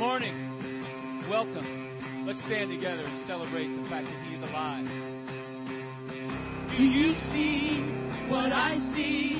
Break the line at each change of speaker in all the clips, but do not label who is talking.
morning. Welcome. Let's stand together and celebrate the fact that He is alive.
Do you see what I see?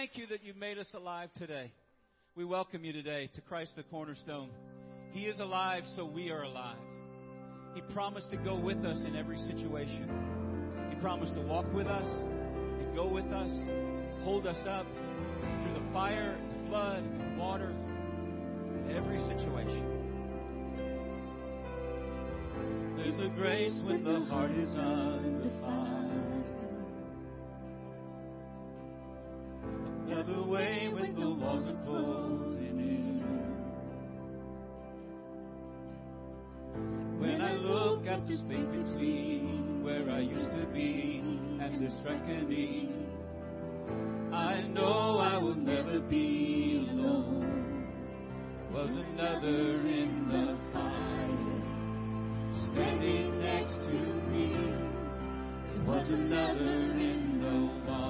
thank you
that you
made us alive today. We welcome you today to Christ the cornerstone. He is alive, so we are alive. He promised to go with us in every situation. He promised to walk with us and go with us, hold us up through the fire, the flood, the water, every situation. There's
a grace when the heart is undefined. the way when the walls are closing in. When I look at the space between where I used to be and this reckoning, I know I will never be alone. Was another in the fire, standing next to me. Was another in the fire.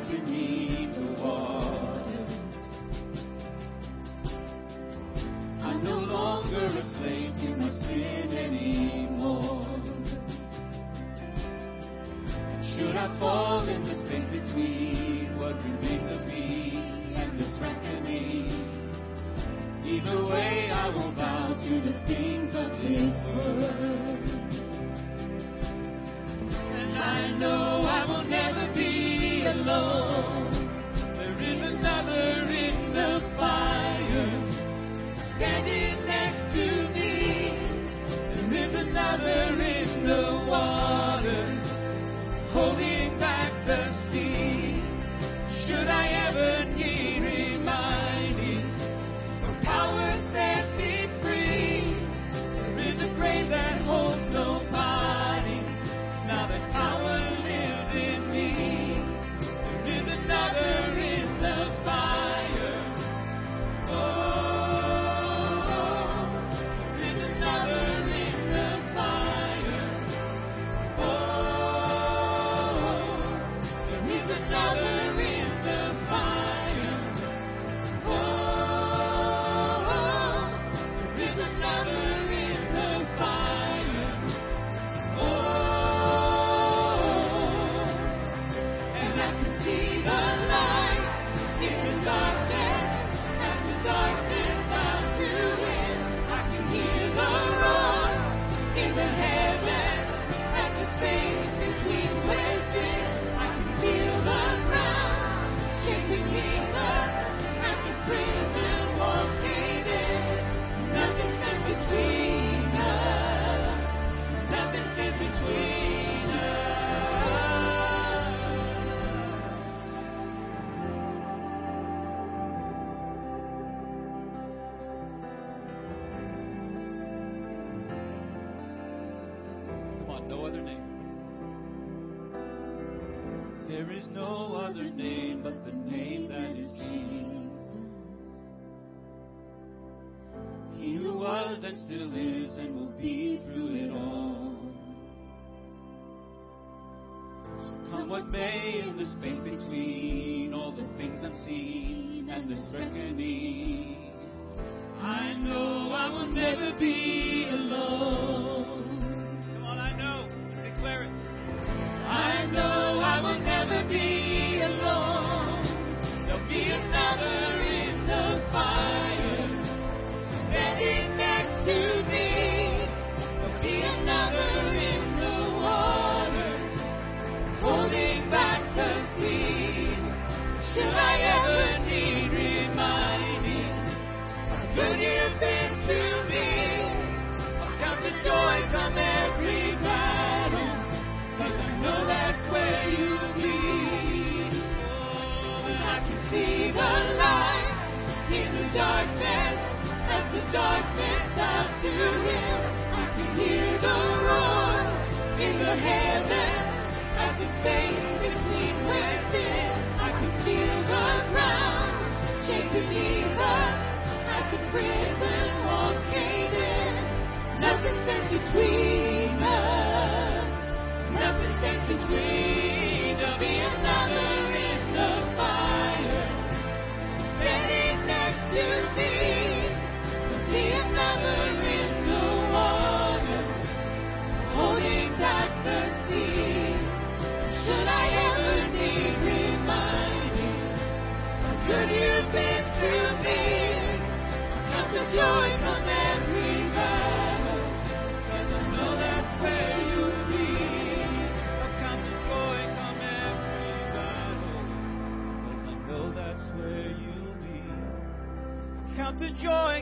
every need.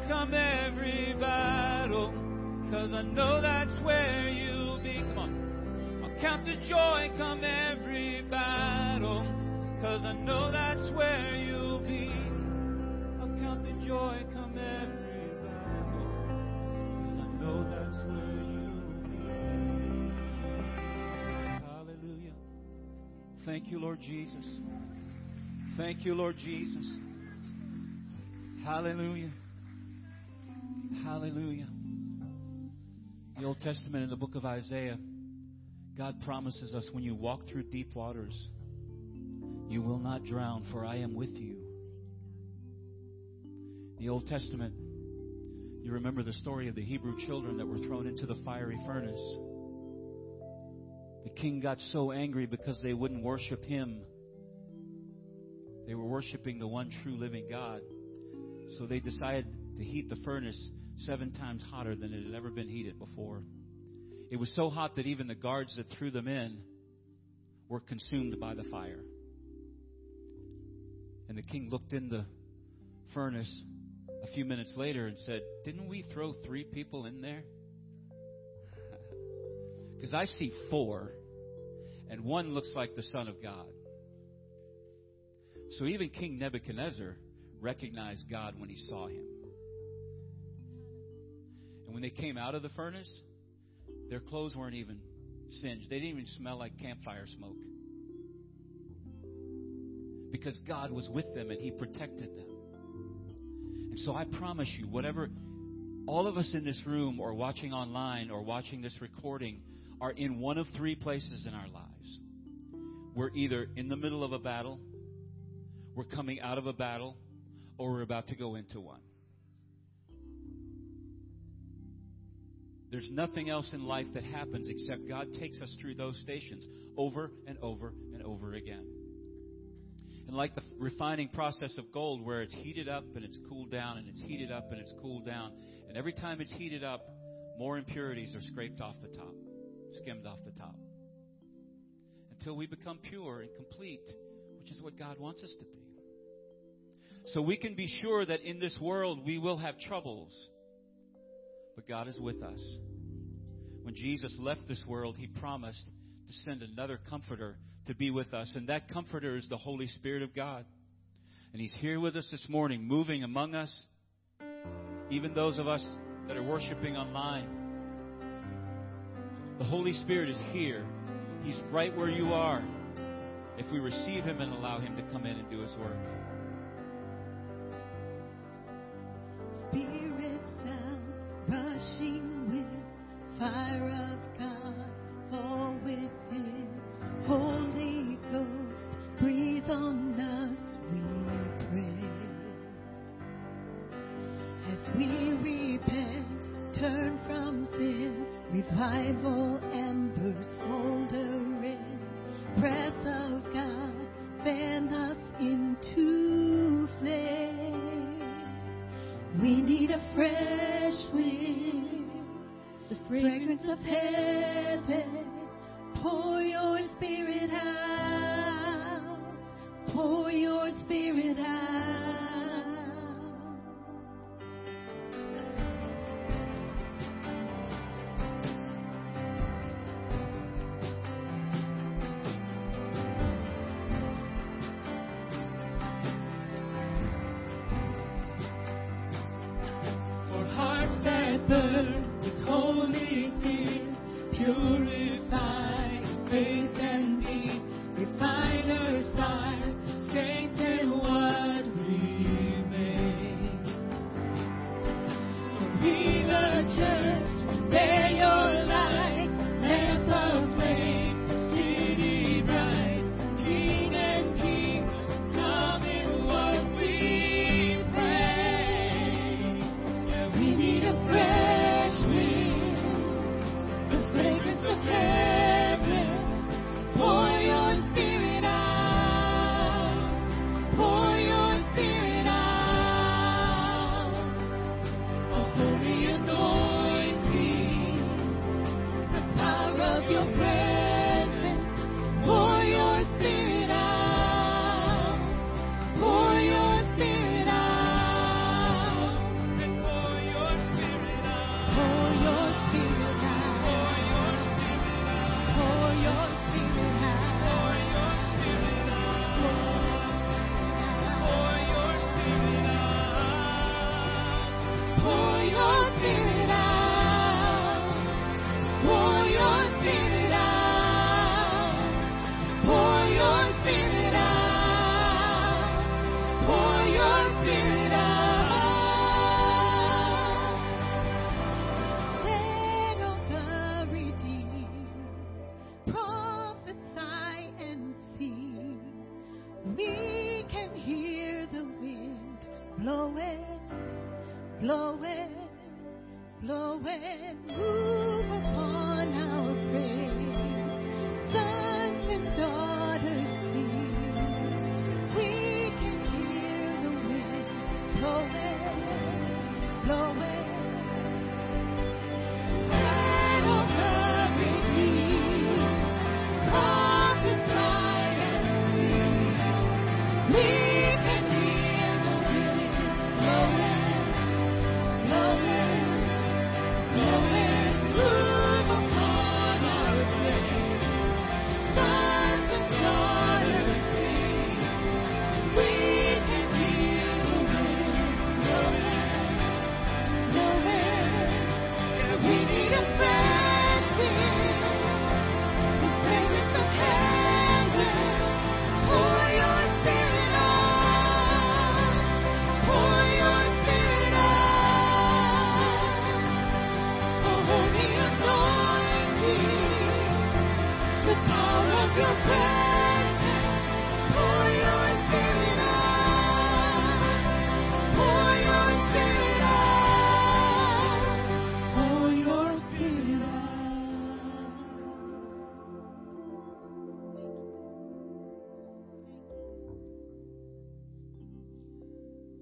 Count the joy come every battle, cause I know that's where you'll be.
Come on. I'll count the joy come every battle, cause I know that's where you'll be. I'll count the joy come every battle, cause I know that's where you'll be. Hallelujah. Thank you, Lord Jesus. Thank you, Lord Jesus. Hallelujah. Hallelujah. The Old Testament in the book of Isaiah, God promises us when you walk through deep waters, you will not drown, for I am with you. The Old Testament, you remember the story of the Hebrew children that were thrown into the fiery furnace. The king got so angry because they wouldn't worship him. They were worshiping the one true living God. So they decided to heat the furnace seven times hotter than it had ever been heated before. It was so hot that even the guards that threw them in were consumed by the fire. And the king looked in the furnace a few minutes later and said, Didn't we throw three people in there? Because I see four, and one looks like the Son of God. So even King Nebuchadnezzar recognized God when he saw him. And when they came out of the furnace, their clothes weren't even singed. They didn't even smell like campfire smoke. Because God was with them and he protected them. And so I promise you, whatever all of us in this room or watching online or watching this recording are in one of three places in our lives. We're either in the middle of a battle, we're coming out of a battle, or we're about to go into one. There's nothing else in life that happens except God takes us through those stations over and over and over again. And like the refining process of gold, where it's heated up and it's cooled down, and it's heated up and it's cooled down, and every time it's heated up, more impurities are scraped off the top, skimmed off the top. Until we become pure and complete, which is what God wants us to be. So we can be sure that in this world we will have troubles, but God is with us. When Jesus left this world, He promised to send another comforter to be with us, and that comforter is the Holy Spirit of God. And He's here with us this morning, moving among us, even those of us that are worshiping online. The Holy Spirit is here. He's right where you are if we receive Him and allow Him to come in and do His work.
With fire of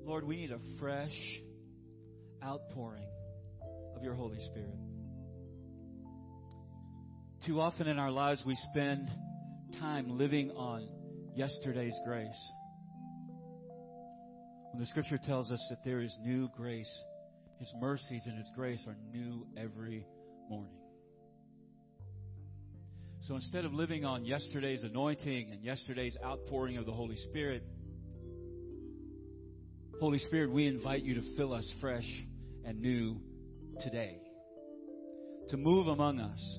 Lord, we need a fresh outpouring of your Holy Spirit. Too often in our lives, we spend time living on yesterday's grace. When the scripture tells us that there is new grace, His mercies and His grace are new every morning. So instead of living on yesterday's anointing and yesterday's outpouring of the Holy Spirit, Holy Spirit, we invite you to fill us fresh and new today. To move among us.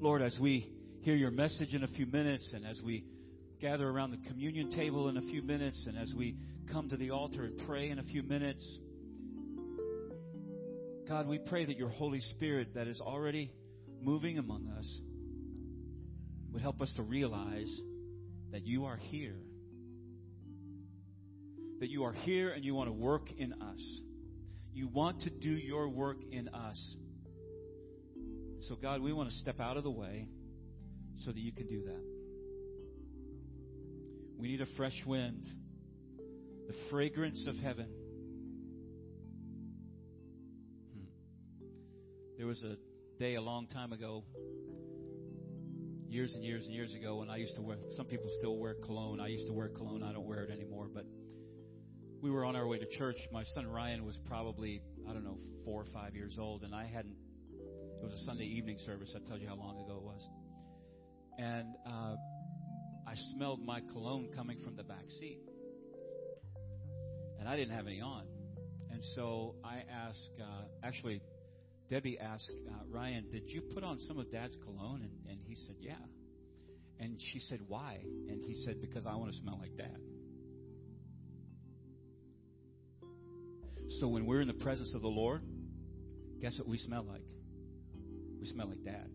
Lord, as we hear your message in a few minutes and as we gather around the communion table in a few minutes and as we come to the altar and pray in a few minutes, God, we pray that your Holy Spirit that is already moving among us would help us to realize that you are here that you are here and you want to work in us. You want to do your work in us. So, God, we want to step out of the way so that you can do that. We need a fresh wind, the fragrance of heaven. Hmm. There was a day a long time ago, years and years and years ago, when I used to wear, some people still wear cologne. I used to wear cologne. I don't wear it anymore, but we were on our way to church. My son Ryan was probably, I don't know, four or five years old, and I hadn't, it was a Sunday evening service. That tells you how long ago. And uh, I smelled my cologne coming from the back seat. And I didn't have any on. And so I asked, uh, actually, Debbie asked uh, Ryan, Did you put on some of Dad's cologne? And, and he said, Yeah. And she said, Why? And he said, Because I want to smell like Dad. So when we're in the presence of the Lord, guess what we smell like? We smell like Dad.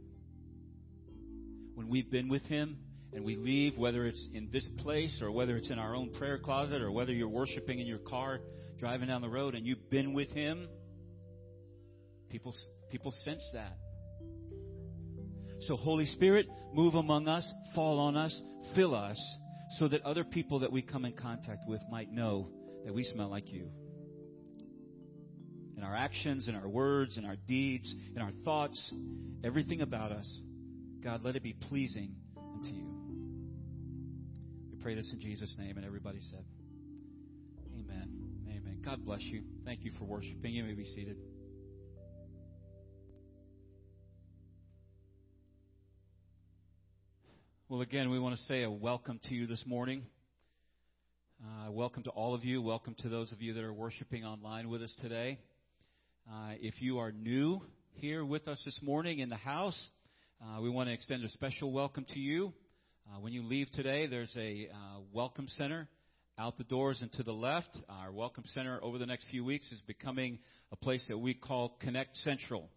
When we've been with Him and we leave, whether it's in this place or whether it's in our own prayer closet or whether you're worshiping in your car driving down the road and you've been with Him, people, people sense that. So, Holy Spirit, move among us, fall on us, fill us, so that other people that we come in contact with might know that we smell like you in our actions, in our words, in our deeds, in our thoughts, everything about us. God, let it be pleasing unto you. We pray this in Jesus' name, and everybody said, Amen. Amen. God bless you. Thank you for worshiping. You may be seated. Well, again, we want to say a welcome to you this morning. Uh, welcome to all of you. Welcome to those of you that are worshiping online with us today. Uh, if you are new here with us this morning in the house, uh, we want to extend a special welcome to you. Uh, when you leave today, there's a uh, welcome center out the doors and to the left. Our welcome center over the next few weeks is becoming a place that we call Connect Central,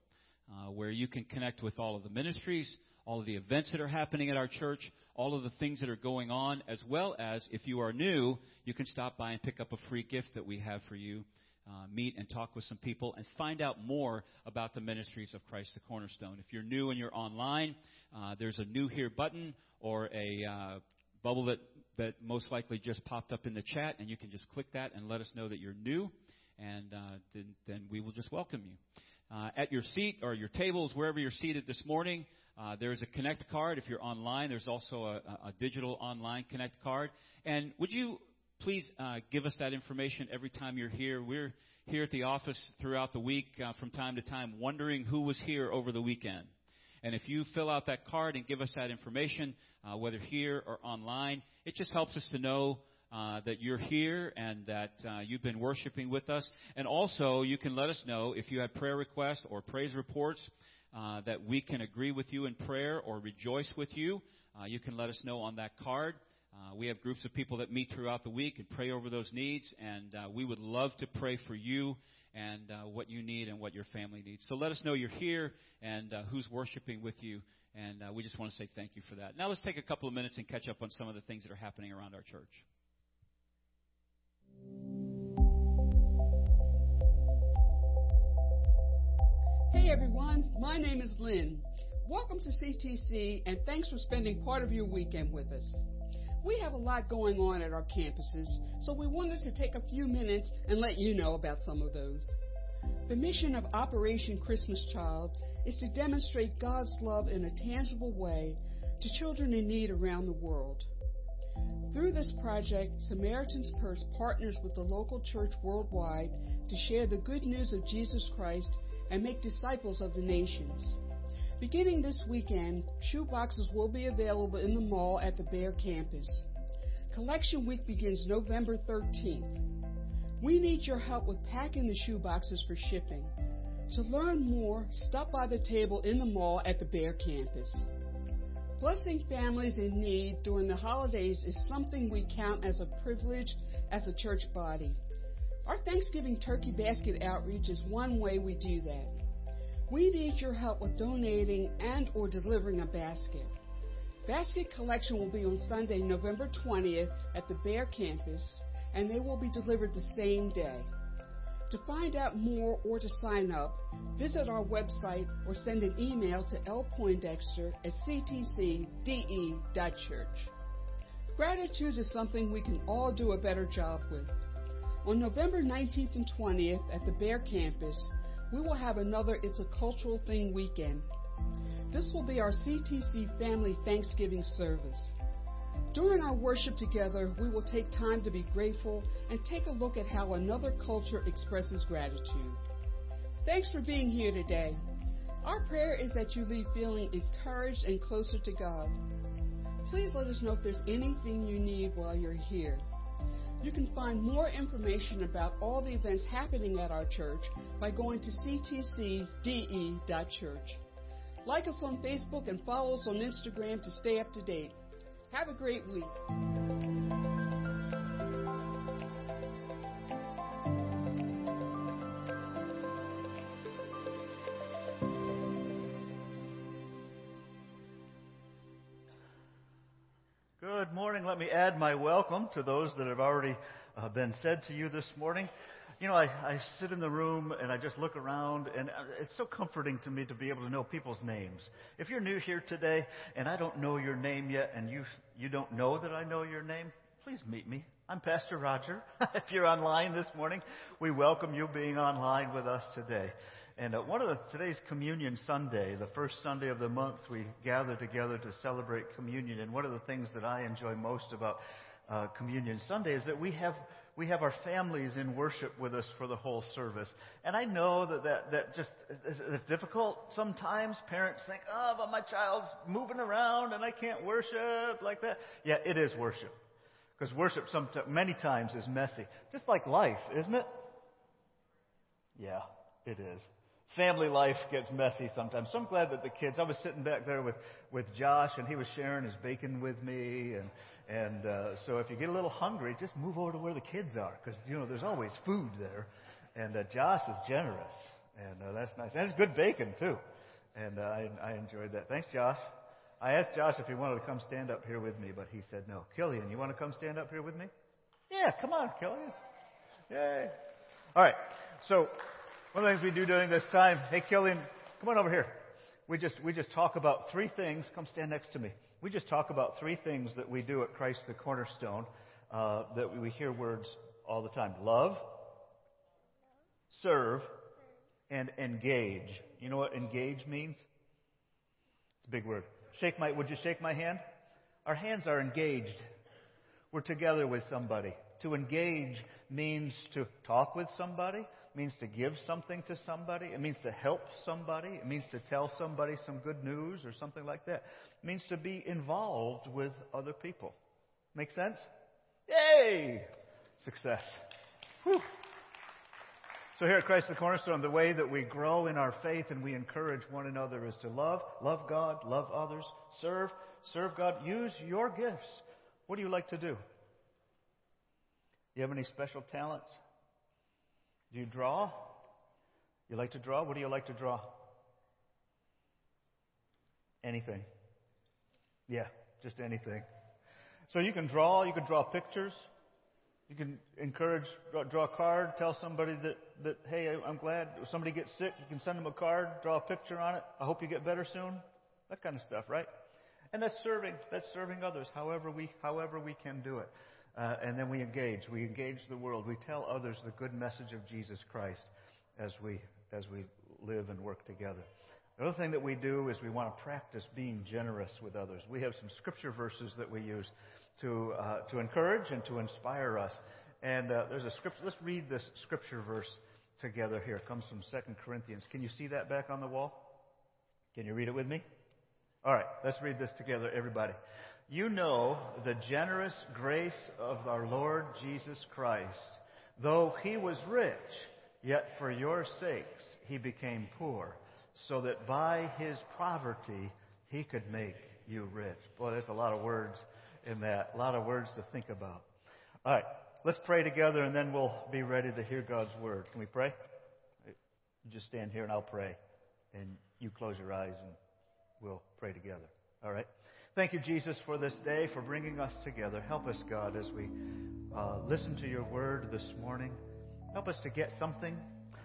uh, where you can connect with all of the ministries, all of the events that are happening at our church, all of the things that are going on, as well as if you are new, you can stop by and pick up a free gift that we have for you uh, meet and talk with some people and find out more about the ministries of Christ the Cornerstone. If you're new and you're online, uh, there's a new here button or a uh, bubble that, that most likely just popped up in the chat, and you can just click that and let us know that you're new, and uh, then, then we will just welcome you. Uh, at your seat or your tables, wherever you're seated this morning, uh, there's a Connect card. If you're online, there's also a, a digital online Connect card. And would you please uh, give us that information every time you're here? We're here at the office throughout the week uh, from time to time wondering who was here over the weekend. And if you fill out that card and give us that information, uh, whether here or online, it just helps us to know uh, that you're here and that uh, you've been worshiping with us. And also, you can let us know if you have prayer requests or praise reports uh, that we can agree with you in prayer or rejoice with you. Uh, you can let us know on that card. Uh, we have groups of people that meet throughout the week and pray over those needs, and uh, we would love to pray for you and uh, what you need and what your family needs. So let us know you're here and uh, who's worshiping with you, and uh, we just want to say thank you for that. Now let's take a couple of minutes and catch up on some of the things that are happening around our church.
Hey everyone, my name is Lynn. Welcome to CTC and thanks for spending part of your weekend with us. We have a lot going on at our campuses, so we wanted to take a few minutes and let you know about some of those. The mission of Operation Christmas Child is to demonstrate God's love in a tangible way to children in need around the world. Through this project, Samaritan's Purse partners with the local church worldwide to share the good news of Jesus Christ and make disciples of the nations. Beginning this weekend, shoe boxes will be available in the mall at the Bear campus. Collection week begins November 13th. We need your help with packing the shoe boxes for shipping. To learn more, stop by the table in the mall at the Bear campus. Blessing families in need during the holidays is something we count as a privilege as a church body. Our Thanksgiving turkey basket outreach is one way we do that. We need your help with donating and or delivering a basket. Basket collection will be on Sunday, November 20th at the Bear campus, and they will be delivered the same day. To find out more or to sign up, visit our website or send an email to lpoindexter at ctcde.church. Gratitude is something we can all do a better job with. On November 19th and 20th at the Bear campus, we will have another It's a Cultural Thing weekend. This will be our CTC Family Thanksgiving service. During our worship together, we will take time to be grateful and take a look at how another culture expresses gratitude. Thanks for being here today. Our prayer is that you leave feeling encouraged and closer to God. Please let us know if there's anything you need while you're here. You can find more information about all the events happening at our church by going to ctcde.church. Like us on Facebook and follow us on Instagram to stay up to date. Have a great week.
Me add my welcome to those that have already uh, been said to you this morning. You know, I, I sit in the room and I just look around, and uh, it's so comforting to me to be able to know people's names. If you're new here today and I don't know your name yet, and you you don't know that I know your name, please meet me. I'm Pastor Roger. if you're online this morning, we welcome you being online with us today. And uh, one of the today's Communion Sunday, the first Sunday of the month, we gather together to celebrate communion. And one of the things that I enjoy most about uh, Communion Sunday is that we have we have our families in worship with us for the whole service. And I know that that, that just is difficult sometimes. Parents think, oh, but my child's moving around and I can't worship like that. Yeah, it is worship. Because worship sometimes, many times is messy. Just like life, isn't it? Yeah, it is family life gets messy sometimes. So I'm glad that the kids, I was sitting back there with, with Josh and he was sharing his bacon with me. And, and uh, so if you get a little hungry, just move over to where the kids are because, you know, there's always food there. And uh, Josh is generous. And uh, that's nice. And it's good bacon, too. And uh, I, I enjoyed that. Thanks, Josh. I asked Josh if he wanted to come stand up here with me, but he said no. Killian, you want to come stand up here with me? Yeah, come on, Killian. Yay. All right. So one of the things we do during this time, hey Killian, come on over here. We just we just talk about three things. Come stand next to me. We just talk about three things that we do at Christ the Cornerstone uh, that we hear words all the time: love, serve, and engage. You know what engage means? It's a big word. Shake my. Would you shake my hand? Our hands are engaged. We're together with somebody. To engage means to talk with somebody, means to give something to somebody, it means to help somebody, it means to tell somebody some good news or something like that. It means to be involved with other people. Make sense? Yay! Success. Whew. So here at Christ the Cornerstone, the way that we grow in our faith and we encourage one another is to love, love God, love others, serve, serve God, use your gifts. What do you like to do? You have any special talents? Do you draw? You like to draw? What do you like to draw? Anything. Yeah, just anything. So you can draw, you can draw pictures. You can encourage, draw, draw, a card, tell somebody that, that, hey, I'm glad somebody gets sick. You can send them a card, draw a picture on it. I hope you get better soon. That kind of stuff, right? And that's serving, that's serving others however we, however we can do it. Uh, and then we engage. We engage the world. We tell others the good message of Jesus Christ as we, as we live and work together. The other thing that we do is we want to practice being generous with others. We have some scripture verses that we use to, uh, to encourage and to inspire us. And uh, there's a scripture. Let's read this scripture verse together here. It comes from 2 Corinthians. Can you see that back on the wall? Can you read it with me? All right, let's read this together, everybody. You know the generous grace of our Lord Jesus Christ. Though he was rich, yet for your sakes he became poor, so that by his poverty he could make you rich. Boy, there's a lot of words in that, a lot of words to think about. All right, let's pray together and then we'll be ready to hear God's word. Can we pray? Just stand here and I'll pray, and you close your eyes and we'll pray together. All right? Thank you, Jesus, for this day, for bringing us together. Help us, God, as we uh, listen to your word this morning. Help us to get something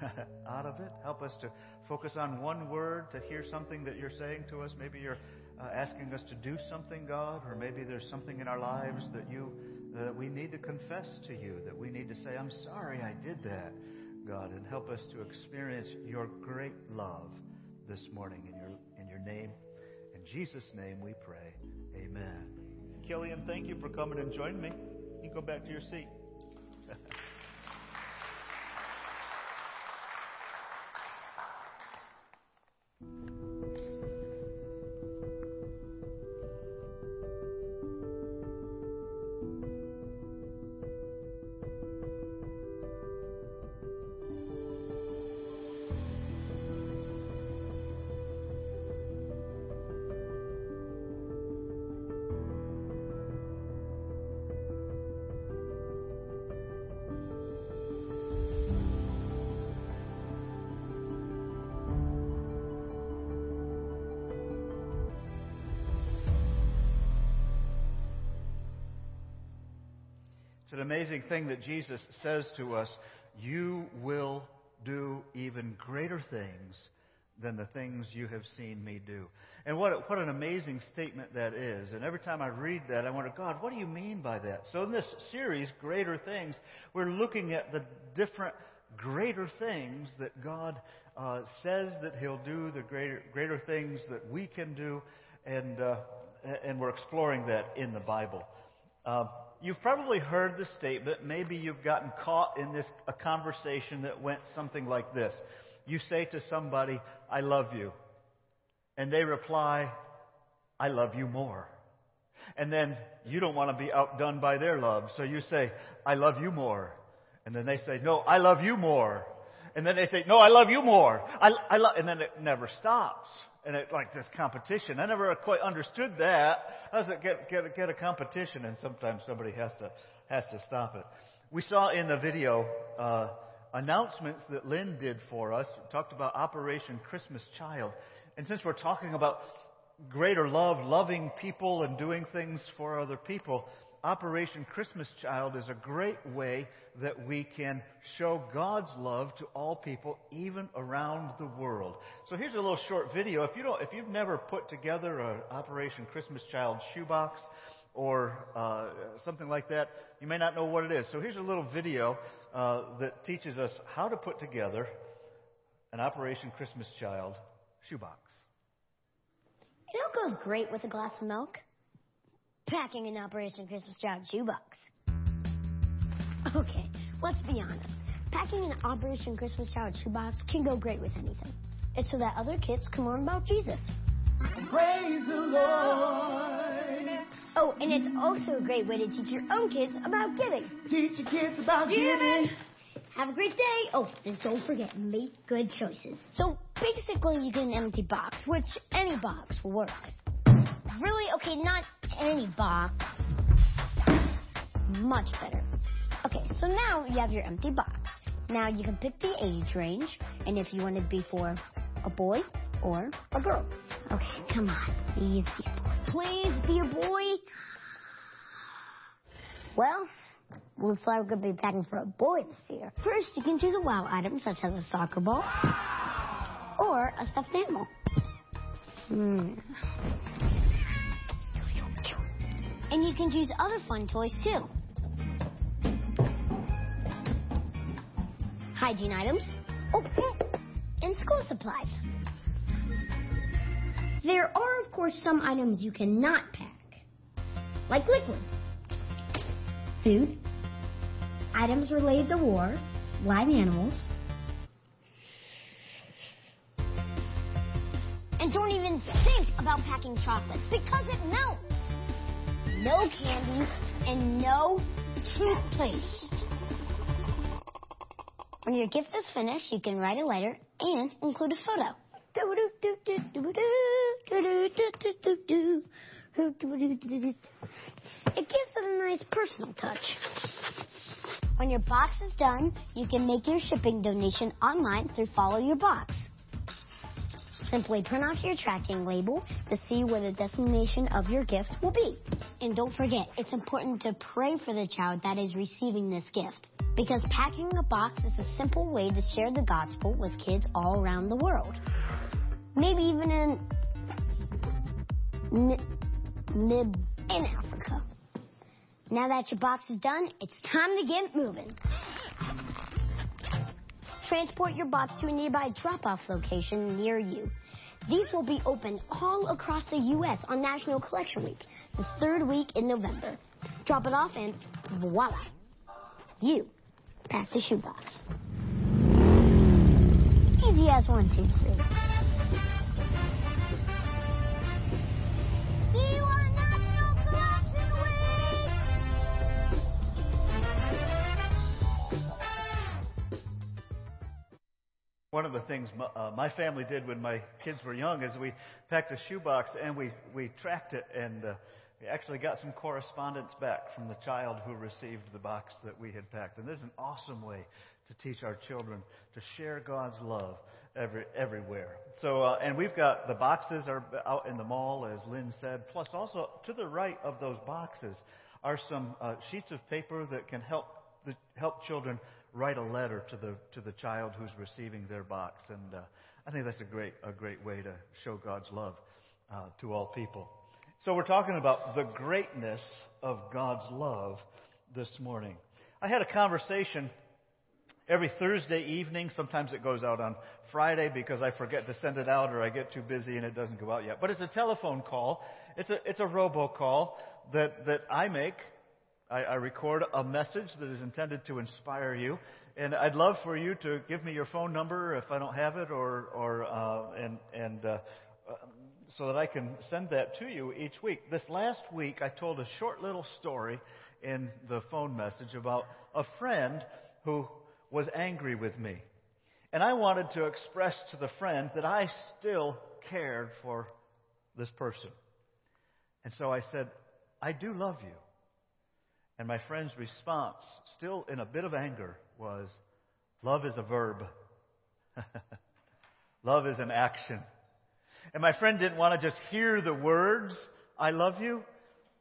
out of it. Help us to focus on one word, to hear something that you're saying to us. Maybe you're uh, asking us to do something, God, or maybe there's something in our lives that you that we need to confess to you, that we need to say, "I'm sorry, I did that." God, and help us to experience your great love this morning in your in your name. Jesus' name we pray. Amen. Killian, thank you for coming and joining me. You can go back to your seat. amazing thing that Jesus says to us You will do even greater things than the things you have seen me do. And what, what an amazing statement that is. And every time I read that, I wonder, God, what do you mean by that? So in this series, Greater Things, we're looking at the different greater things that God uh, says that He'll do, the greater, greater things that we can do, and, uh, and we're exploring that in the Bible. Uh, you've probably heard the statement. Maybe you've gotten caught in this a conversation that went something like this. You say to somebody, "I love you," and they reply, "I love you more." And then you don't want to be outdone by their love, so you say, "I love you more," and then they say, "No, I love you more," and then they say, "No, I love you more." I, I and then it never stops and it, like this competition. I never quite understood that. How does it get, get, get a competition and sometimes somebody has to, has to stop it? We saw in the video, uh, announcements that Lynn did for us. We talked about Operation Christmas Child. And since we're talking about greater love, loving people and doing things for other people, Operation Christmas Child is a great way that we can show God's love to all people, even around the world. So here's a little short video. If you don't, if you've never put together an Operation Christmas Child shoebox or uh, something like that, you may not know what it is. So here's a little video uh, that teaches us how to put together an Operation Christmas Child shoebox.
It all goes great with a glass of milk? Packing an Operation Christmas Child shoebox. Okay, let's be honest. Packing an Operation Christmas Child shoebox can go great with anything. It's so that other kids can learn about Jesus.
Praise the Lord.
Oh, and it's also a great way to teach your own kids about giving.
Teach your kids about giving.
Have a great day. Oh, and don't forget, make good choices. So basically, you get an empty box, which any box will work. Really? Okay, not any box. Much better. Okay, so now you have your empty box. Now you can pick the age range, and if you want it to be for a boy or a girl. Okay, come on. Please be a boy. Please be a boy. Well, looks like we're going to be packing for a boy this year. First, you can choose a wow item, such as a soccer ball or a stuffed animal. Hmm. And you can choose other fun toys too. Hygiene items. Oh, and school supplies. There are, of course, some items you cannot pack, like liquids, food, items related to war, live animals, and don't even think about packing chocolate because it melts. No candy and no toothpaste. When your gift is finished, you can write a letter and include a photo. It gives it a nice personal touch. When your box is done, you can make your shipping donation online through Follow Your Box. Simply print off your tracking label to see where the destination of your gift will be. And don't forget, it's important to pray for the child that is receiving this gift. Because packing a box is a simple way to share the gospel with kids all around the world. Maybe even in mid in Africa. Now that your box is done, it's time to get moving. Transport your box to a nearby drop-off location near you. These will be open all across the U.S. on National Collection Week, the third week in November. Drop it off and voila, you pack the shoebox. Easy as one, two, three.
One of the things my, uh, my family did when my kids were young is we packed a shoebox and we, we tracked it and uh, we actually got some correspondence back from the child who received the box that we had packed. And this is an awesome way to teach our children to share God's love every, everywhere. So, uh, and we've got the boxes are out in the mall, as Lynn said. Plus, also to the right of those boxes are some uh, sheets of paper that can help the, help children write a letter to the to the child who's receiving their box. And uh, I think that's a great a great way to show God's love uh, to all people. So we're talking about the greatness of God's love this morning. I had a conversation every Thursday evening. Sometimes it goes out on Friday because I forget to send it out or I get too busy and it doesn't go out yet. But it's a telephone call. It's a, it's a robocall that, that I make. I, I record a message that is intended to inspire you. And I'd love for you to give me your phone number if I don't have it or, or, uh, and, and, uh, so that I can send that to you each week. This last week, I told a short little story in the phone message about a friend who was angry with me. And I wanted to express to the friend that I still cared for this person. And so I said, I do love you. And my friend's response, still in a bit of anger, was, Love is a verb. love is an action. And my friend didn't want to just hear the words, I love you.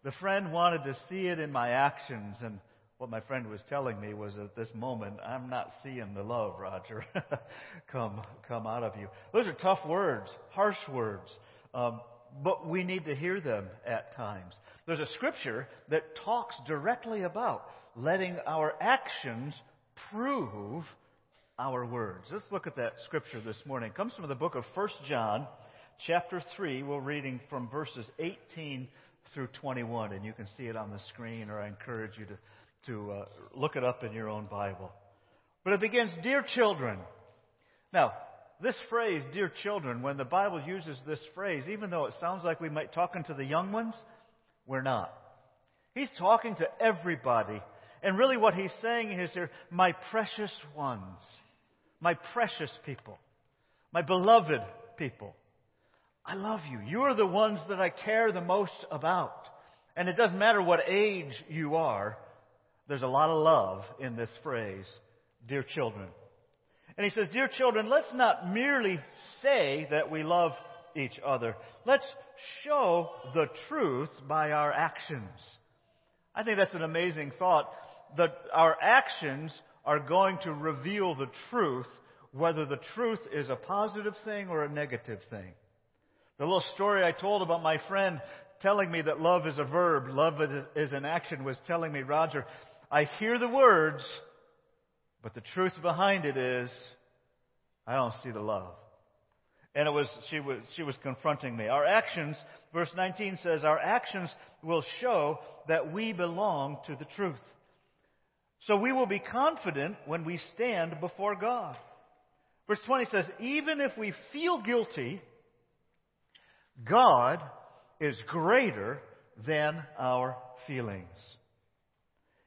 The friend wanted to see it in my actions, and what my friend was telling me was at this moment, I'm not seeing the love, Roger, come, come out of you. Those are tough words, harsh words, um, but we need to hear them at times. There's a scripture that talks directly about letting our actions prove our words. Let's look at that scripture this morning. It comes from the book of 1 John, chapter 3. We're reading from verses 18 through 21, and you can see it on the screen, or I encourage you to, to uh, look it up in your own Bible. But it begins, Dear children. Now, this phrase, dear children, when the Bible uses this phrase, even though it sounds like we might talking to the young ones, we're not. He's talking to everybody. And really what he's saying is here, my precious ones, my precious people, my beloved people. I love you. You are the ones that I care the most about. And it doesn't matter what age you are, there's a lot of love in this phrase, dear children. And he says, Dear children, let's not merely say that we love each other. Let's show the truth by our actions. I think that's an amazing thought that our actions are going to reveal the truth, whether the truth is a positive thing or a negative thing. The little story I told about my friend telling me that love is a verb, love is an action, was telling me, Roger, I hear the words, but the truth behind it is, I don't see the love. And it was, she was, she was confronting me. Our actions, verse 19 says, our actions will show that we belong to the truth. So we will be confident when we stand before God. Verse 20 says, even if we feel guilty, God is greater than our feelings.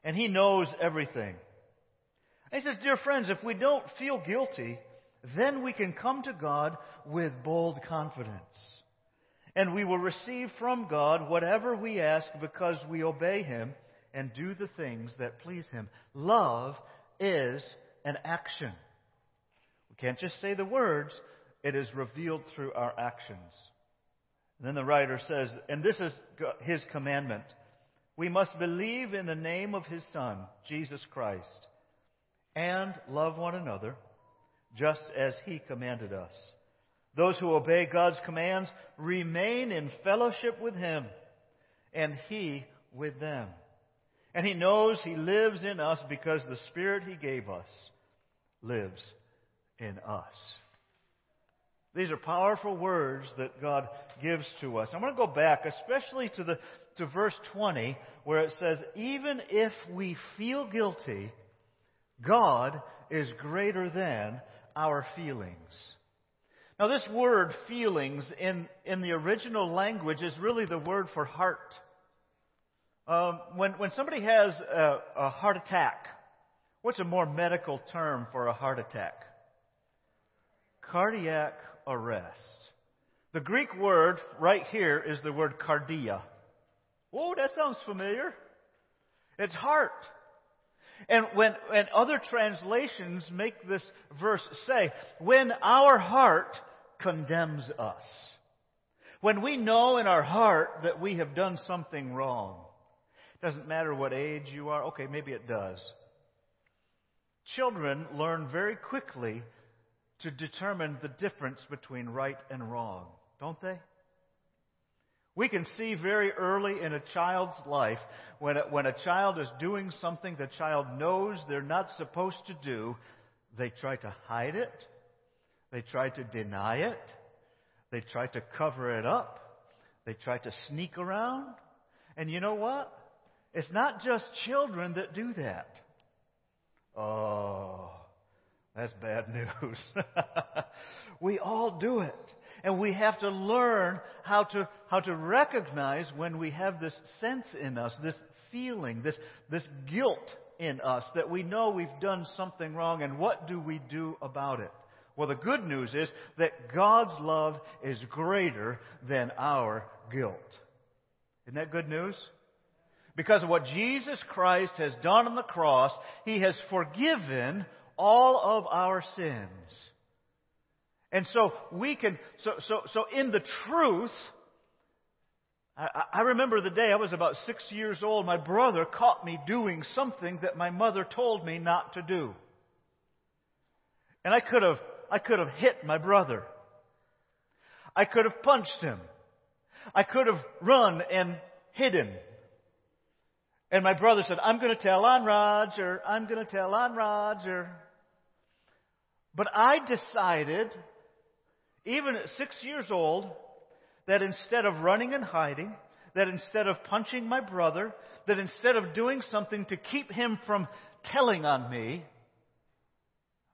And He knows everything. And He says, Dear friends, if we don't feel guilty, then we can come to God with bold confidence. And we will receive from God whatever we ask because we obey Him and do the things that please Him. Love is an action. We can't just say the words, it is revealed through our actions. And then the writer says, and this is His commandment. We must believe in the name of His Son, Jesus Christ, and love one another just as He commanded us. Those who obey God's commands remain in fellowship with Him, and He with them. And He knows He lives in us because the Spirit He gave us lives in us. These are powerful words that God gives to us. I'm going to go back, especially to the to verse 20, where it says, "Even if we feel guilty, God is greater than our feelings." Now, this word "feelings" in in the original language is really the word for heart. Um, when when somebody has a, a heart attack, what's a more medical term for a heart attack? Cardiac arrest. The Greek word right here is the word cardia. Whoa, that sounds familiar. It's heart. And when, and other translations make this verse say, when our heart condemns us. When we know in our heart that we have done something wrong. Doesn't matter what age you are. Okay, maybe it does. Children learn very quickly to determine the difference between right and wrong, don't they? We can see very early in a child's life when a, when a child is doing something the child knows they're not supposed to do, they try to hide it, they try to deny it, they try to cover it up, they try to sneak around. And you know what? It's not just children that do that. Oh, that's bad news. we all do it. And we have to learn how to, how to recognize when we have this sense in us, this feeling, this, this guilt in us that we know we've done something wrong and what do we do about it? Well, the good news is that God's love is greater than our guilt. Isn't that good news? Because of what Jesus Christ has done on the cross, He has forgiven all of our sins. And so we can, so, so, so in the truth, I, I remember the day I was about six years old. My brother caught me doing something that my mother told me not to do. And I could have, I could have hit my brother. I could have punched him. I could have run and hid him. And my brother said, I'm going to tell on Roger. I'm going to tell on Roger. But I decided, even at six years old, that instead of running and hiding, that instead of punching my brother, that instead of doing something to keep him from telling on me,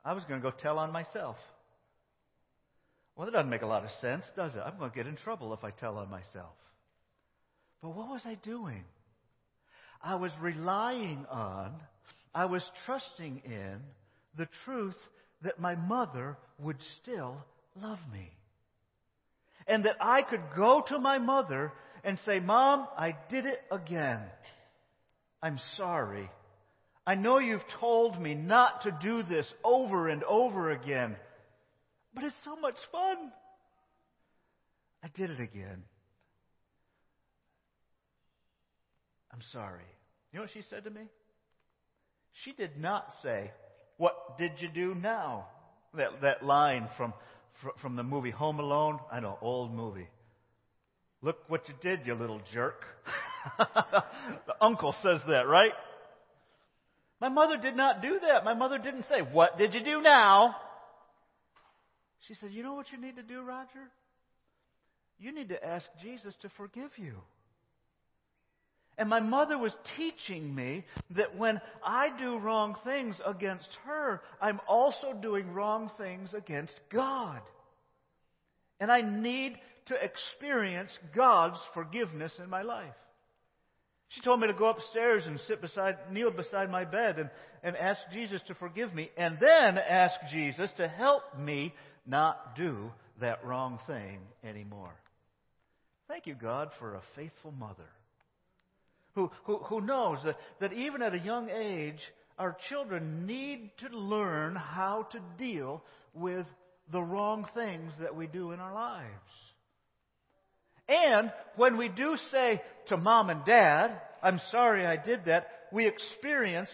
I was going to go tell on myself. Well, that doesn't make a lot of sense, does it? I'm going to get in trouble if I tell on myself. But what was I doing? I was relying on, I was trusting in the truth that my mother would still love me. And that I could go to my mother and say, Mom, I did it again. I'm sorry. I know you've told me not to do this over and over again, but it's so much fun. I did it again. I'm sorry. You know what she said to me? She did not say, What did you do now? That, that line from, from the movie Home Alone. I know, old movie. Look what you did, you little jerk. the uncle says that, right? My mother did not do that. My mother didn't say, What did you do now? She said, You know what you need to do, Roger? You need to ask Jesus to forgive you. And my mother was teaching me that when I do wrong things against her, I'm also doing wrong things against God. And I need to experience God's forgiveness in my life. She told me to go upstairs and sit beside, kneel beside my bed and, and ask Jesus to forgive me, and then ask Jesus to help me not do that wrong thing anymore. Thank you, God, for a faithful mother who, who, who knows that, that even at a young age, our children need to learn how to deal with the wrong things that we do in our lives. And when we do say to mom and dad, I'm sorry I did that, we experience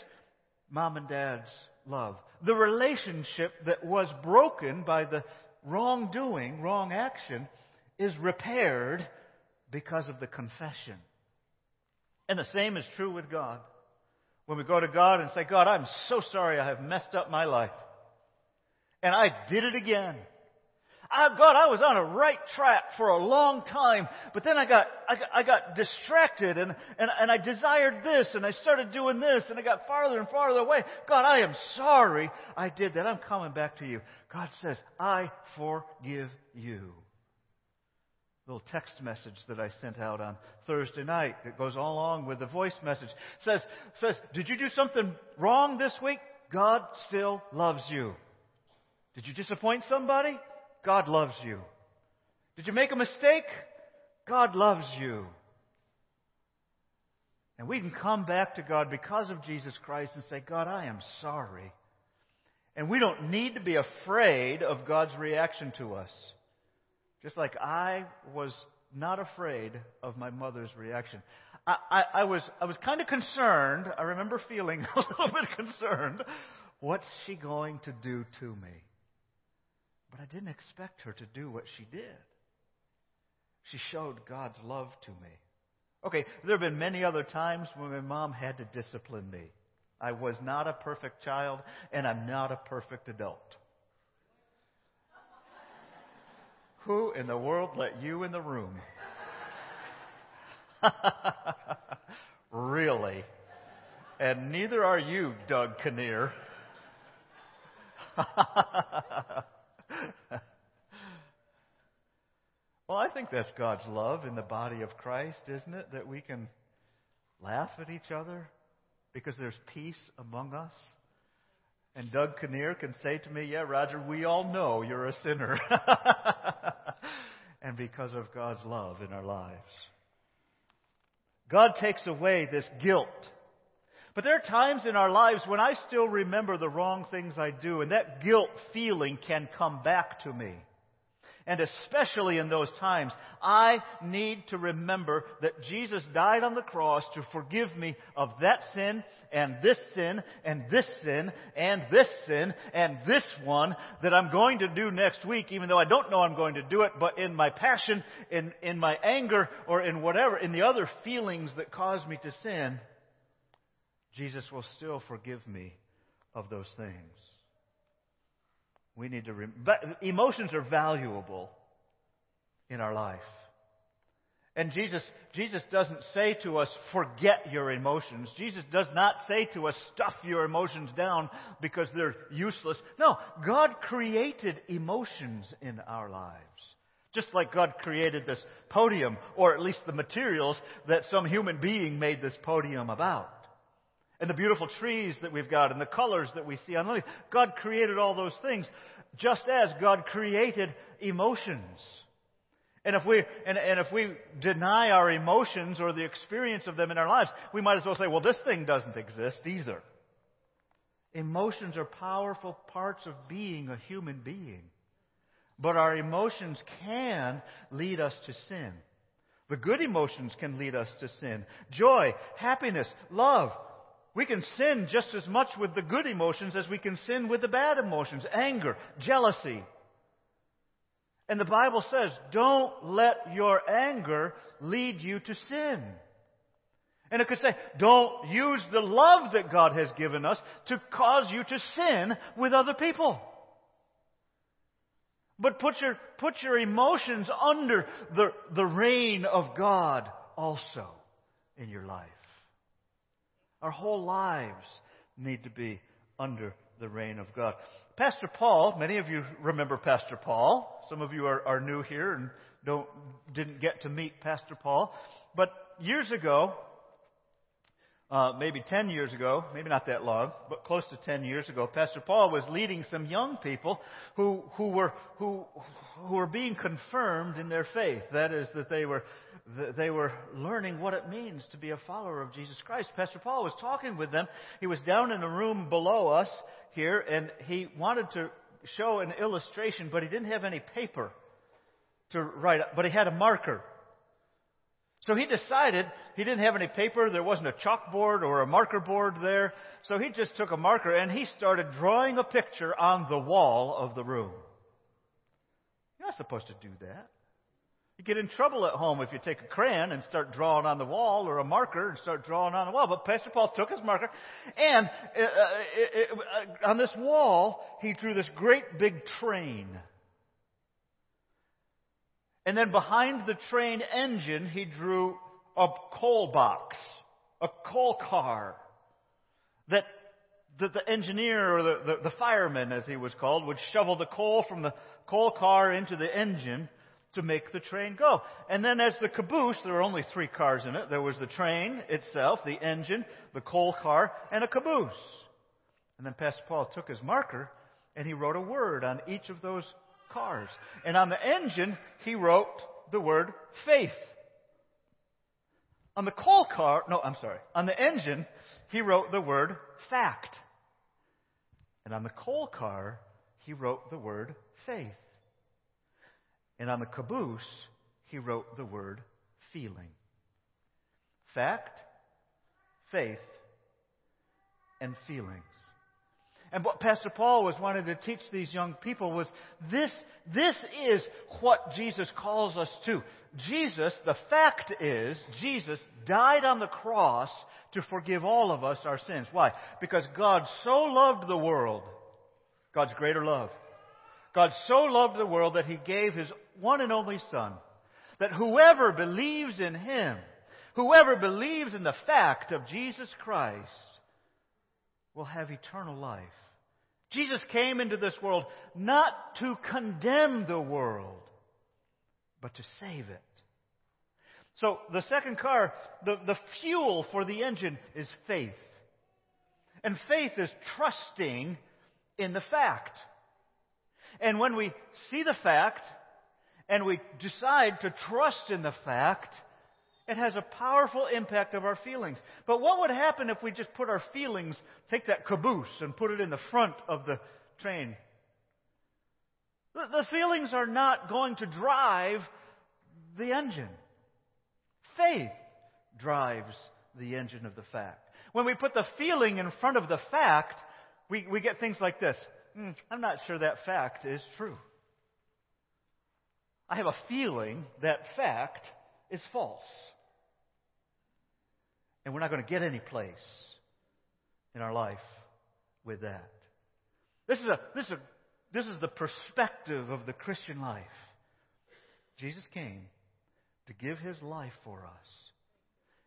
mom and dad's love. The relationship that was broken by the wrongdoing, wrong action, is repaired because of the confession. And the same is true with God. When we go to God and say, God, I'm so sorry I have messed up my life. And I did it again. I, God, I was on a right track for a long time, but then I got, I got, I got distracted and, and, and I desired this and I started doing this and I got farther and farther away. God, I am sorry I did that. I'm coming back to you. God says, I forgive you little text message that I sent out on Thursday night that goes along with the voice message. says, says, did you do something wrong this week? God still loves you. Did you disappoint somebody? God loves you. Did you make a mistake? God loves you. And we can come back to God because of Jesus Christ and say, God, I am sorry. And we don't need to be afraid of God's reaction to us. Just like I was not afraid of my mother's reaction. I, I, I was, I was kind of concerned. I remember feeling a little bit concerned. What's she going to do to me? But I didn't expect her to do what she did. She showed God's love to me. Okay, there have been many other times when my mom had to discipline me. I was not a perfect child, and I'm not a perfect adult. Who in the world let you in the room? really? And neither are you, Doug Kinnear. well, I think that's God's love in the body of Christ, isn't it? That we can laugh at each other because there's peace among us. And Doug Kinnear can say to me, Yeah, Roger, we all know you're a sinner. and because of God's love in our lives. God takes away this guilt. But there are times in our lives when I still remember the wrong things I do, and that guilt feeling can come back to me. And especially in those times, I need to remember that Jesus died on the cross to forgive me of that sin and this sin and this sin and this sin and this one that I'm going to do next week, even though I don't know I'm going to do it, but in my passion, in, in my anger, or in whatever, in the other feelings that cause me to sin, Jesus will still forgive me of those things. We need to. Emotions are valuable in our life. And Jesus, Jesus doesn't say to us, forget your emotions. Jesus does not say to us, stuff your emotions down because they're useless. No, God created emotions in our lives. Just like God created this podium, or at least the materials that some human being made this podium about. And the beautiful trees that we've got and the colors that we see on the leaf. God created all those things just as God created emotions. And if we, and, and if we deny our emotions or the experience of them in our lives, we might as well say, well, this thing doesn't exist either. Emotions are powerful parts of being a human being. But our emotions can lead us to sin. The good emotions can lead us to sin. Joy, happiness, love. We can sin just as much with the good emotions as we can sin with the bad emotions. Anger, jealousy, and the Bible says, don't let your anger lead you to sin. And it could say, don't use the love that God has given us to cause you to sin with other people. But put your, put your emotions under the, the reign of God also in your life. Our whole lives need to be under the reign of God. Pastor Paul, many of you remember Pastor Paul. Some of you are, are new here and don't, didn't get to meet Pastor Paul. But years ago, uh, maybe 10 years ago, maybe not that long, but close to 10 years ago, Pastor Paul was leading some young people who, who were, who, who were being confirmed in their faith. That is, that they were, they were learning what it means to be a follower of Jesus Christ. Pastor Paul was talking with them. He was down in a room below us here, and he wanted to show an illustration, but he didn't have any paper to write, but he had a marker. So he decided he didn't have any paper, there wasn't a chalkboard or a marker board there, so he just took a marker and he started drawing a picture on the wall of the room. You're not supposed to do that. You get in trouble at home if you take a crayon and start drawing on the wall or a marker and start drawing on the wall. But Pastor Paul took his marker and uh, uh, uh, on this wall he drew this great big train. And then behind the train engine he drew a coal box, a coal car that that the engineer or the, the, the fireman, as he was called, would shovel the coal from the coal car into the engine to make the train go. And then as the caboose, there were only three cars in it. There was the train itself, the engine, the coal car, and a caboose. And then Pastor Paul took his marker and he wrote a word on each of those cars. And on the engine, he wrote the word faith. On the coal car, no, I'm sorry. On the engine, he wrote the word fact. And on the coal car, he wrote the word faith. And on the caboose, he wrote the word feeling. Fact, faith, and feelings. And what Pastor Paul was wanting to teach these young people was this, this is what Jesus calls us to. Jesus, the fact is, Jesus died on the cross to forgive all of us our sins. Why? Because God so loved the world, God's greater love. God so loved the world that he gave his one and only Son, that whoever believes in Him, whoever believes in the fact of Jesus Christ, will have eternal life. Jesus came into this world not to condemn the world, but to save it. So the second car, the, the fuel for the engine is faith. And faith is trusting in the fact. And when we see the fact, and we decide to trust in the fact, it has a powerful impact of our feelings. But what would happen if we just put our feelings, take that caboose and put it in the front of the train? The, feelings are not going to drive the engine. Faith drives the engine of the fact. When we put the feeling in front of the fact, we, we get things like this. Mm, I'm not sure that fact is true. I have a feeling that fact is false. And we're not going to get any place in our life with that. This is, a, this, is a, this is the perspective of the Christian life. Jesus came to give his life for us.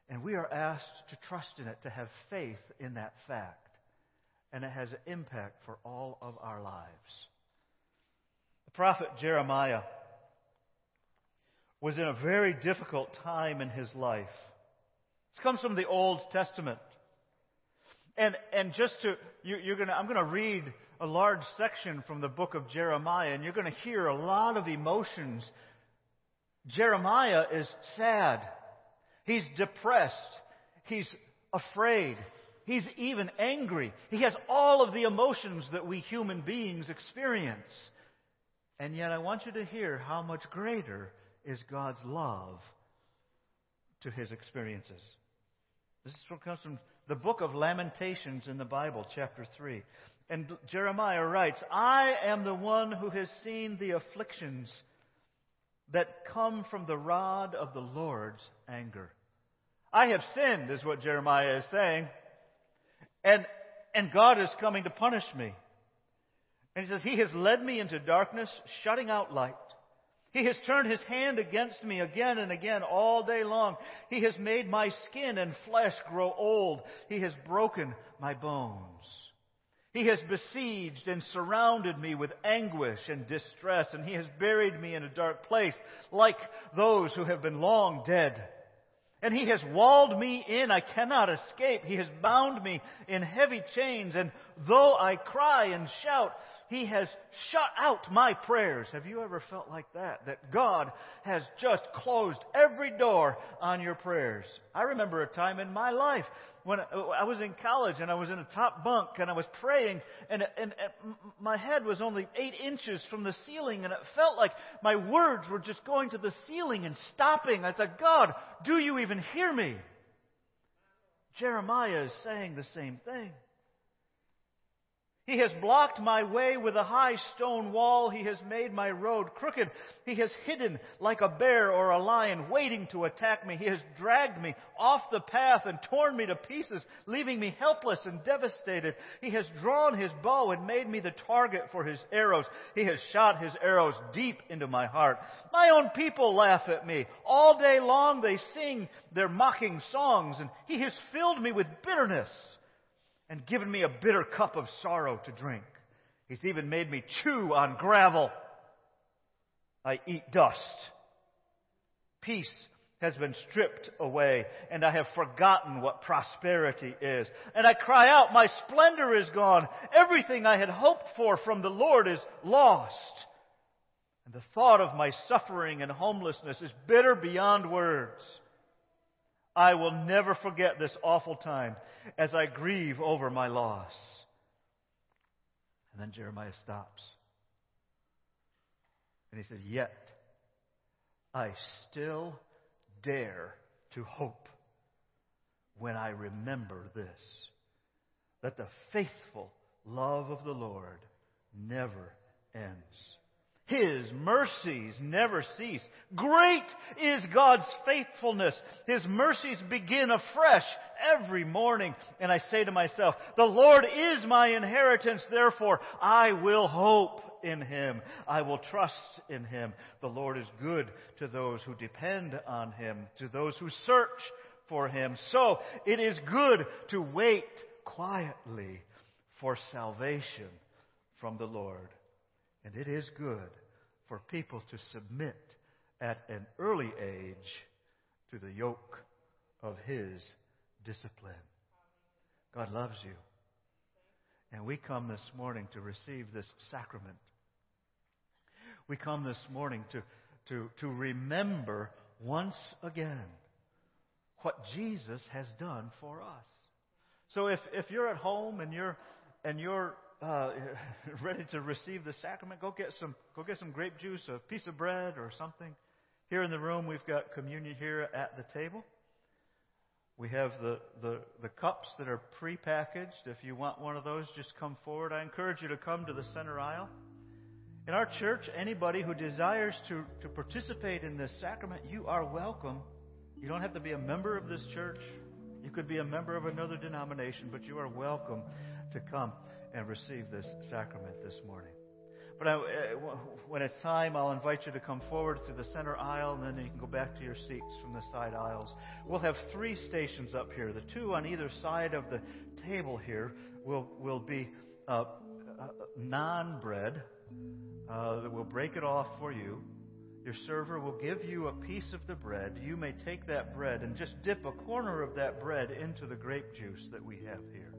And we are asked to trust in it, to have faith in that fact. And it has an impact for all of our lives. The prophet Jeremiah was in a very difficult time in his life. This comes from the Old Testament. And, and just to, you, you're gonna, I'm to read a large section from the book of Jeremiah, and you're to hear a lot of emotions. Jeremiah is sad. He's depressed. He's afraid. He's even angry. He has all of the emotions that we human beings experience. And yet, I want you to hear how much greater is God's love to his experiences. This is what comes from the book of Lamentations in the Bible, chapter 3. And Jeremiah writes, I am the one who has seen the afflictions that come from the rod of the Lord's anger. I have sinned, is what Jeremiah is saying. And, and God is coming to punish me. And he says, He has led me into darkness, shutting out light. He has turned his hand against me again and again all day long. He has made my skin and flesh grow old. He has broken my bones. He has besieged and surrounded me with anguish and distress, and he has buried me in a dark place like those who have been long dead. And he has walled me in. I cannot escape. He has bound me in heavy chains. And though I cry and shout, he has shut out my prayers. Have you ever felt like that? That God has just closed every door on your prayers. I remember a time in my life when I was in college and I was in a top bunk and I was praying and, and, and my head was only eight inches from the ceiling and it felt like my words were just going to the ceiling and stopping. I said, God, do you even hear me? Jeremiah is saying the same thing. He has blocked my way with a high stone wall. He has made my road crooked. He has hidden like a bear or a lion waiting to attack me. He has dragged me off the path and torn me to pieces, leaving me helpless and devastated. He has drawn his bow and made me the target for his arrows. He has shot his arrows deep into my heart. My own people laugh at me. All day long they sing their mocking songs and he has filled me with bitterness and given me a bitter cup of sorrow to drink. He's even made me chew on gravel. I eat dust. Peace has been stripped away, and I have forgotten what prosperity is. And I cry out, My splendor is gone. Everything I had hoped for from the Lord is lost. And the thought of my suffering and homelessness is bitter beyond words. I will never forget this awful time as I grieve over my loss. And then Jeremiah stops. And he says, Yet I still dare to hope when I remember this that the faithful love of the Lord never ends. His mercies never cease. Great is God's faithfulness. His mercies begin afresh every morning. And I say to myself, the Lord is my inheritance, therefore I will hope in Him. I will trust in Him. The Lord is good to those who depend on Him, to those who search for Him. So it is good to wait quietly for salvation from the Lord. And it is good for people to submit at an early age to the yoke of His discipline. God loves you. And we come this morning to receive this sacrament. We come this morning to, to, to remember once again what Jesus has done for us. So if, if you're at home and you're, and you're uh, ready to receive the sacrament, go get some go get some grape juice, a piece of bread, or something. Here in the room, we've got communion here at the table. We have the, the, the cups that are prepackaged. If you want one of those, just come forward. I encourage you to come to the center aisle. In our church, anybody who desires to, to participate in this sacrament, you are welcome. You don't have to be a member of this church. You could be a member of another denomination, but you are welcome to come and receive this sacrament this morning. But I, uh, when it's time, I'll invite you to come forward to the center aisle, and then you can go back to your seats from the side aisles. We'll have three stations up here. The two on either side of the table here will will be uh, uh, non bread. Uh, we'll break it off for you. Your server will give you a piece of the bread. You may take that bread and just dip a corner of that bread into the grape juice that we have here.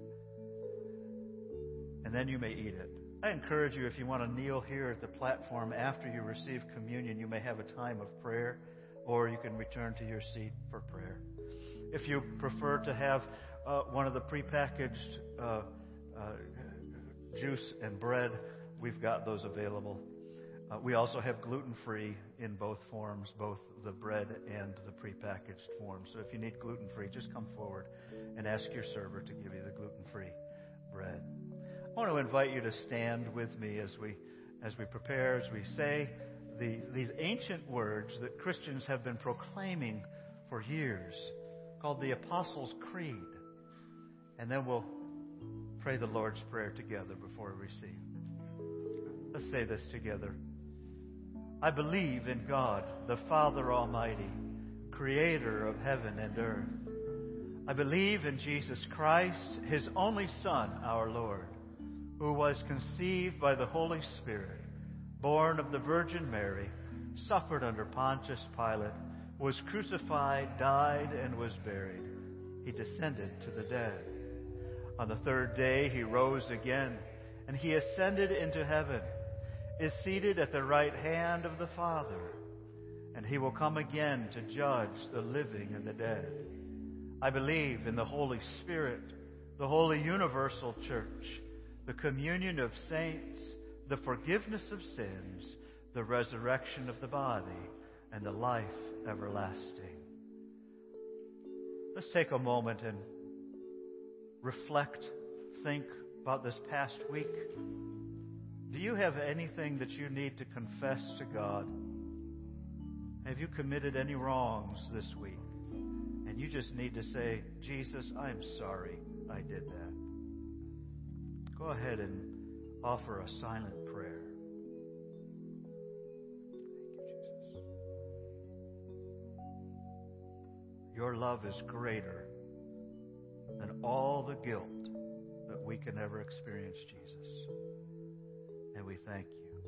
And then you may eat it. I encourage you, if you want to kneel here at the platform after you receive communion, you may have a time of prayer, or you can return to your seat for prayer. If you prefer to have uh, one of the prepackaged uh, uh, juice and bread, we've got those available. Uh, we also have gluten free in both forms, both the bread and the prepackaged form. So if you need gluten free, just come forward and ask your server to give you the gluten free bread. I want to invite you to stand with me as we, as we prepare, as we say the, these ancient words that Christians have been proclaiming for years, called the Apostles' Creed. And then we'll pray the Lord's Prayer together before we receive. Let's say this together. I believe in God, the Father Almighty, creator of heaven and earth. I believe in Jesus Christ, his only Son, our Lord who was conceived by the Holy Spirit, born of the Virgin Mary, suffered under Pontius Pilate, was crucified, died, and was buried. He descended to the dead. On the third day, he rose again, and he ascended into heaven, is seated at the right hand of the Father, and he will come again to judge the living and the dead. I believe in the Holy Spirit, the holy universal church the communion of saints, the forgiveness of sins, the resurrection of the body, and the life everlasting. Let's take a moment and reflect, think about this past week. Do you have anything that you need to confess to God? Have you committed any wrongs this week? And you just need to say, Jesus, I'm sorry I did that go ahead and offer a silent prayer. Your love is greater than all the guilt that we can ever experience, Jesus. And we thank you.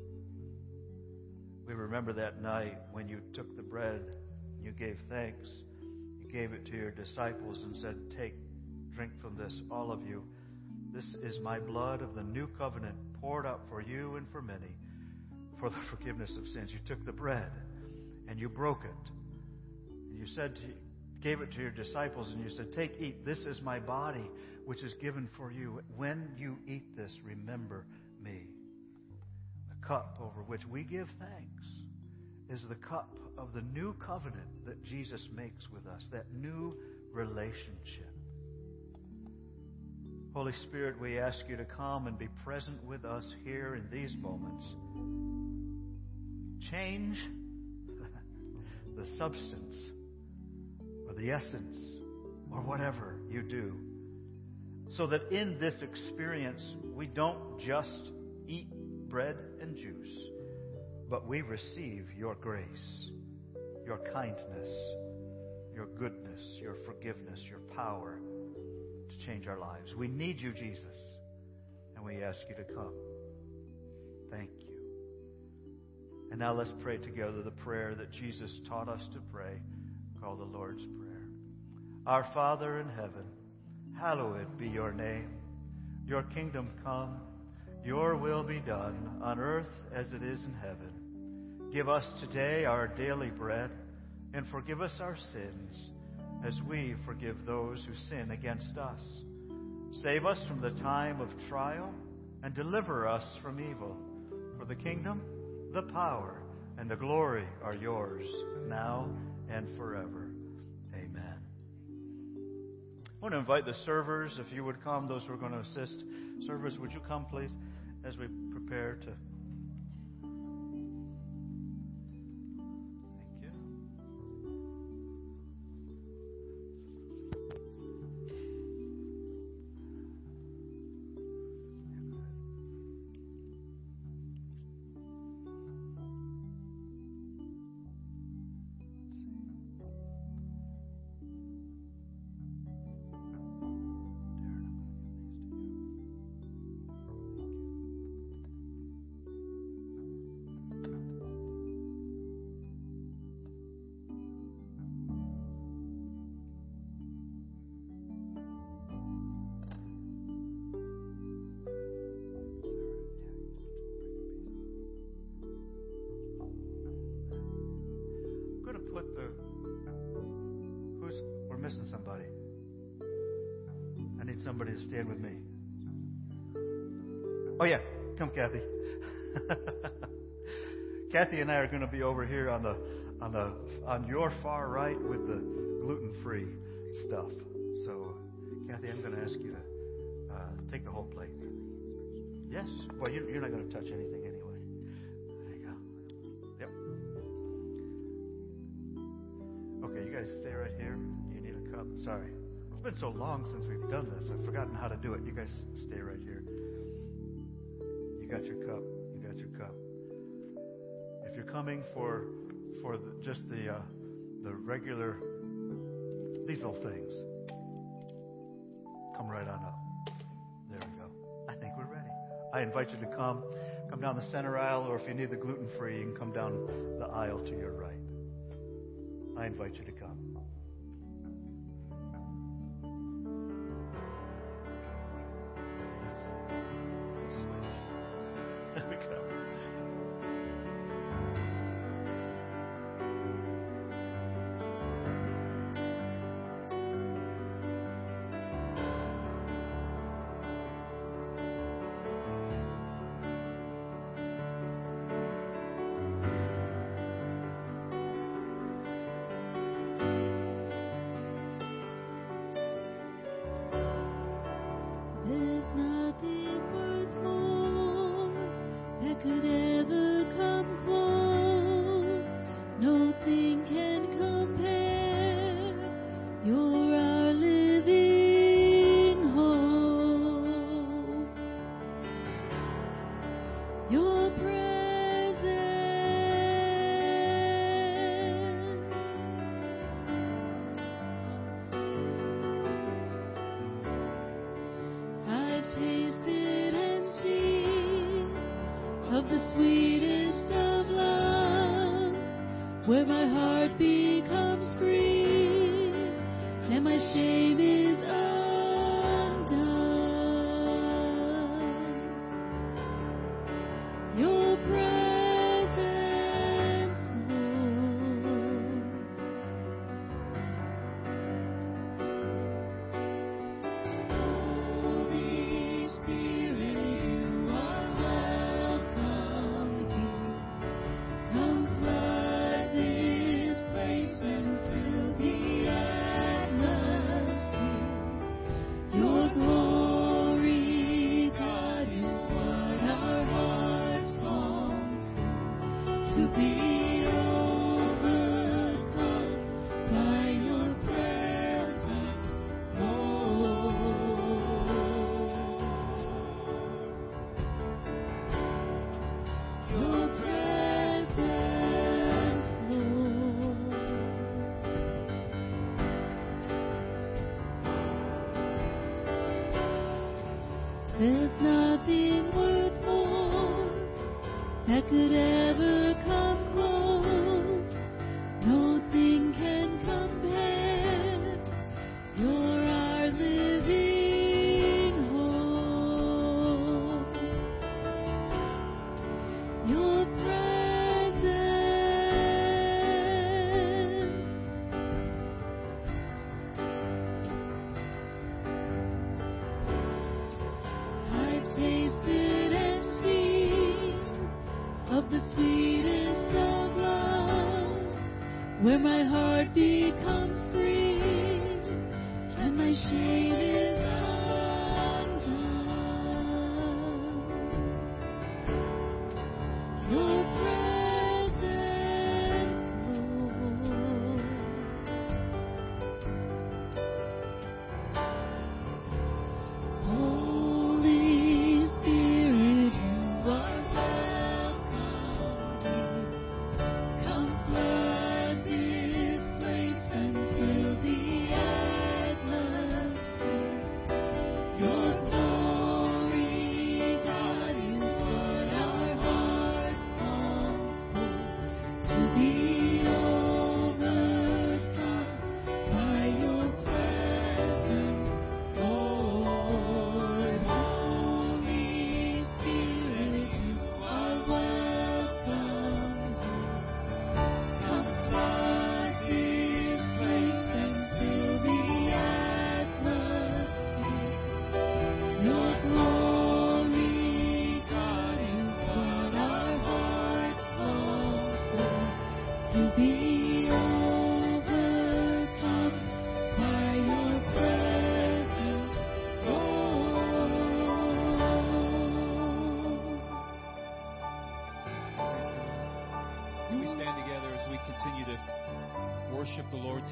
We remember that night when you took the bread, you gave thanks, you gave it to your disciples and said, Take, drink from this, all of you. This is my blood of the new covenant poured out for you and for many for the forgiveness of sins. You took the bread and you broke it. You said to, gave it to your disciples and you said, "Take, eat. This is my body which is given for you. When you eat this, remember me." The cup over which we give thanks is the cup of the new covenant that Jesus makes with us, that new relationship. Holy Spirit, we ask you to come and be present with us here in these moments. Change the substance or the essence or whatever you do so that in this experience we don't just eat bread and juice, but we receive your grace, your kindness, your goodness, your forgiveness, your power change our lives. We need you, Jesus, and we ask you to come. Thank you. And now let's pray together the prayer that Jesus taught us to pray, called the Lord's Prayer. Our Father in heaven, hallowed be your name. Your kingdom come, your will be done on earth as it is in heaven. Give us today our daily bread and forgive us our sins as we forgive those who sin against us. Save us from the time of trial
and deliver us from evil. For the kingdom, the power, and the glory are yours, now and forever. Amen. I want to invite the servers, if you would come, those who are going to assist. Servers, would you come, please, as we prepare to. Kathy and I are going to be over here on the on the on your far right with the gluten free stuff. So, Kathy, I'm going to ask you to uh, take the whole plate. Yes. Well, you, you're not going to touch anything anyway. There you go. Yep. Okay, you guys stay right here. You need a cup. Sorry. It's been so long since we've done this. I've forgotten how to do it. You guys stay right here. You got your cup. You're coming for for the, just the uh, the regular these little things, come right on up. There we go. I think we're ready. I invite you to come. Come down the center aisle, or if you need the gluten free, you can come down the aisle to your right. I invite you to come.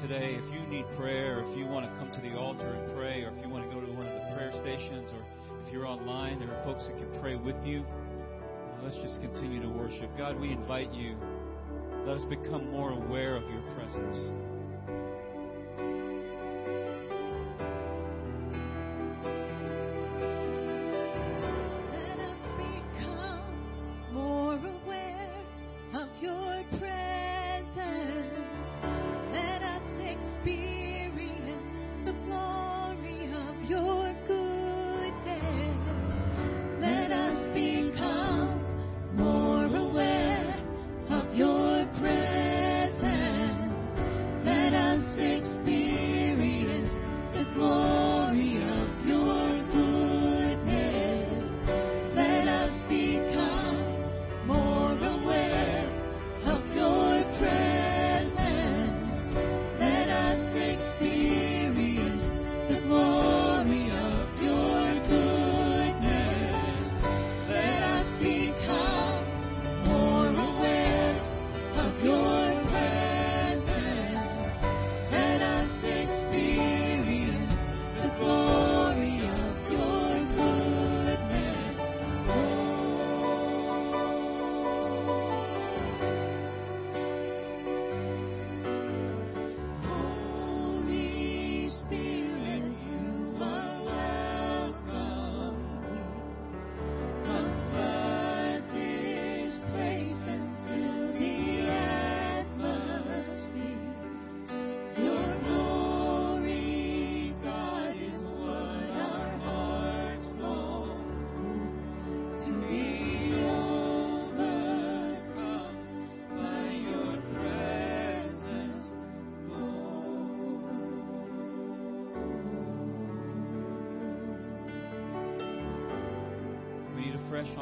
Today? If you need prayer, if you want to come to the altar and pray, or if you want to go to one of the prayer stations, or if you're online, there are folks that can pray with you. Let's just continue to worship. God, we invite you. Let us become more aware of your presence.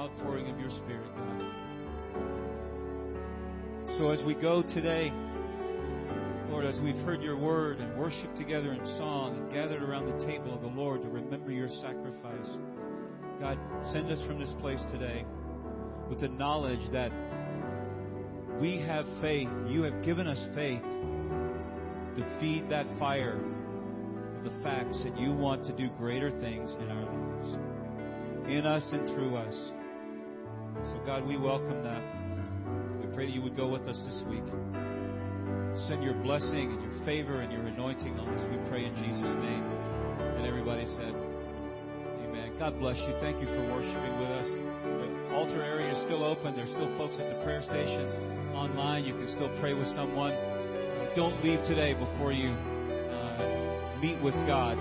Outpouring of your Spirit, God. So as we go today, Lord, as we've heard your word and worshiped together in song and gathered around the table of the Lord to remember your sacrifice, God, send us from this place today with the knowledge that we have faith. You have given us faith to feed that fire of the facts that you want to do greater things in our lives in us and through us. So, God, we welcome that. We pray that you would go with us this week. Send your blessing and your favor and your anointing on us. We pray in Jesus' name. And everybody said, Amen. God bless you. Thank you for worshiping with us. The altar area is still open. There's still folks at the prayer stations online. You can still pray with someone. Don't leave today before you uh, meet with God.